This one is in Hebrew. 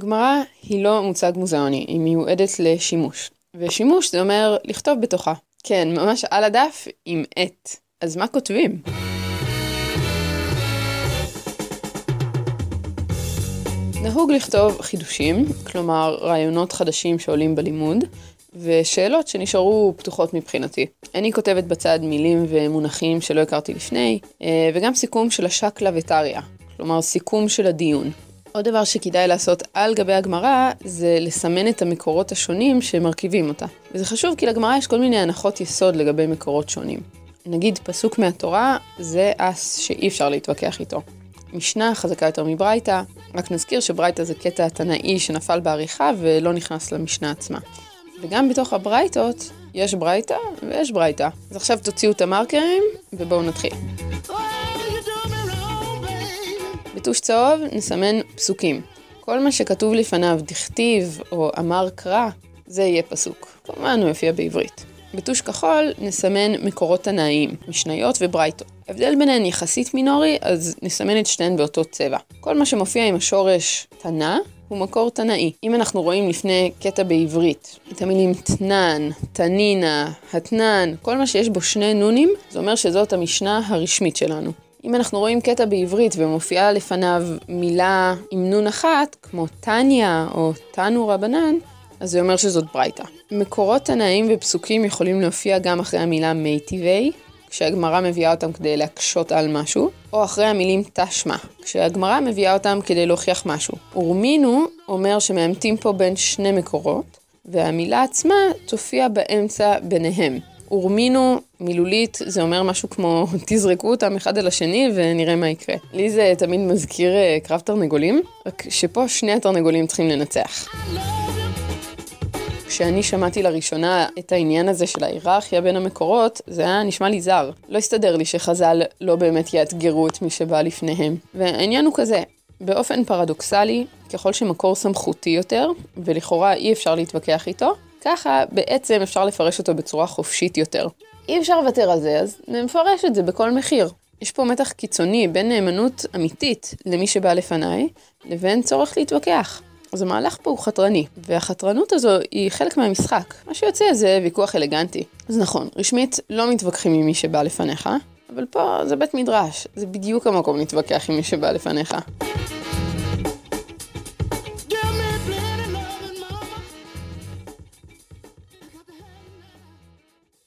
גמרא היא לא מוצג מוזיאוני, היא מיועדת לשימוש. ושימוש זה אומר לכתוב בתוכה. כן, ממש על הדף עם עט. אז מה כותבים? נהוג לכתוב חידושים, כלומר רעיונות חדשים שעולים בלימוד, ושאלות שנשארו פתוחות מבחינתי. אני כותבת בצד מילים ומונחים שלא הכרתי לפני, אה, וגם סיכום של השקלא וטריא, כלומר סיכום של הדיון. עוד דבר שכדאי לעשות על גבי הגמרא, זה לסמן את המקורות השונים שמרכיבים אותה. וזה חשוב כי לגמרא יש כל מיני הנחות יסוד לגבי מקורות שונים. נגיד פסוק מהתורה, זה אס שאי אפשר להתווכח איתו. משנה חזקה יותר מברייתא, רק נזכיר שברייתא זה קטע תנאי שנפל בעריכה ולא נכנס למשנה עצמה. וגם בתוך הברייתות יש ברייתא ויש ברייתא. אז עכשיו תוציאו את המרקרים ובואו נתחיל. בטוש צהוב נסמן פסוקים. כל מה שכתוב לפניו דכתיב או אמר קרא, זה יהיה פסוק. כמובן הוא יופיע בעברית. בטוש כחול נסמן מקורות תנאיים, משניות וברייתות. ההבדל ביניהן יחסית מינורי, אז נסמן את שתיהן באותו צבע. כל מה שמופיע עם השורש תנא הוא מקור תנאי. אם אנחנו רואים לפני קטע בעברית את המילים תנן, תנינה, התנן, כל מה שיש בו שני נונים, זה אומר שזאת המשנה הרשמית שלנו. אם אנחנו רואים קטע בעברית ומופיעה לפניו מילה עם נון אחת, כמו טניה או תנו רבנן, אז זה אומר שזאת ברייתא. מקורות תנאים ופסוקים יכולים להופיע גם אחרי המילה מייטיבי, כשהגמרא מביאה אותם כדי להקשות על משהו, או אחרי המילים תשמע, כשהגמרא מביאה אותם כדי להוכיח משהו. ורמינו אומר שמאמתים פה בין שני מקורות, והמילה עצמה תופיע באמצע ביניהם. ורמינו מילולית זה אומר משהו כמו תזרקו אותם אחד על השני ונראה מה יקרה. לי זה תמיד מזכיר אה, קרב תרנגולים, רק שפה שני התרנגולים צריכים לנצח. כשאני שמעתי לראשונה את העניין הזה של ההיררכיה בין המקורות, זה היה נשמע לי זר. לא הסתדר לי שחז"ל לא באמת יאתגרו את מי שבא לפניהם. והעניין הוא כזה, באופן פרדוקסלי, ככל שמקור סמכותי יותר, ולכאורה אי אפשר להתווכח איתו, ככה בעצם אפשר לפרש אותו בצורה חופשית יותר. אי אפשר לוותר על זה, אז נפרש את זה בכל מחיר. יש פה מתח קיצוני בין נאמנות אמיתית למי שבא לפניי, לבין צורך להתווכח. אז המהלך פה הוא חתרני, והחתרנות הזו היא חלק מהמשחק. מה שיוצא זה ויכוח אלגנטי. אז נכון, רשמית לא מתווכחים עם מי שבא לפניך, אבל פה זה בית מדרש, זה בדיוק המקום להתווכח עם מי שבא לפניך.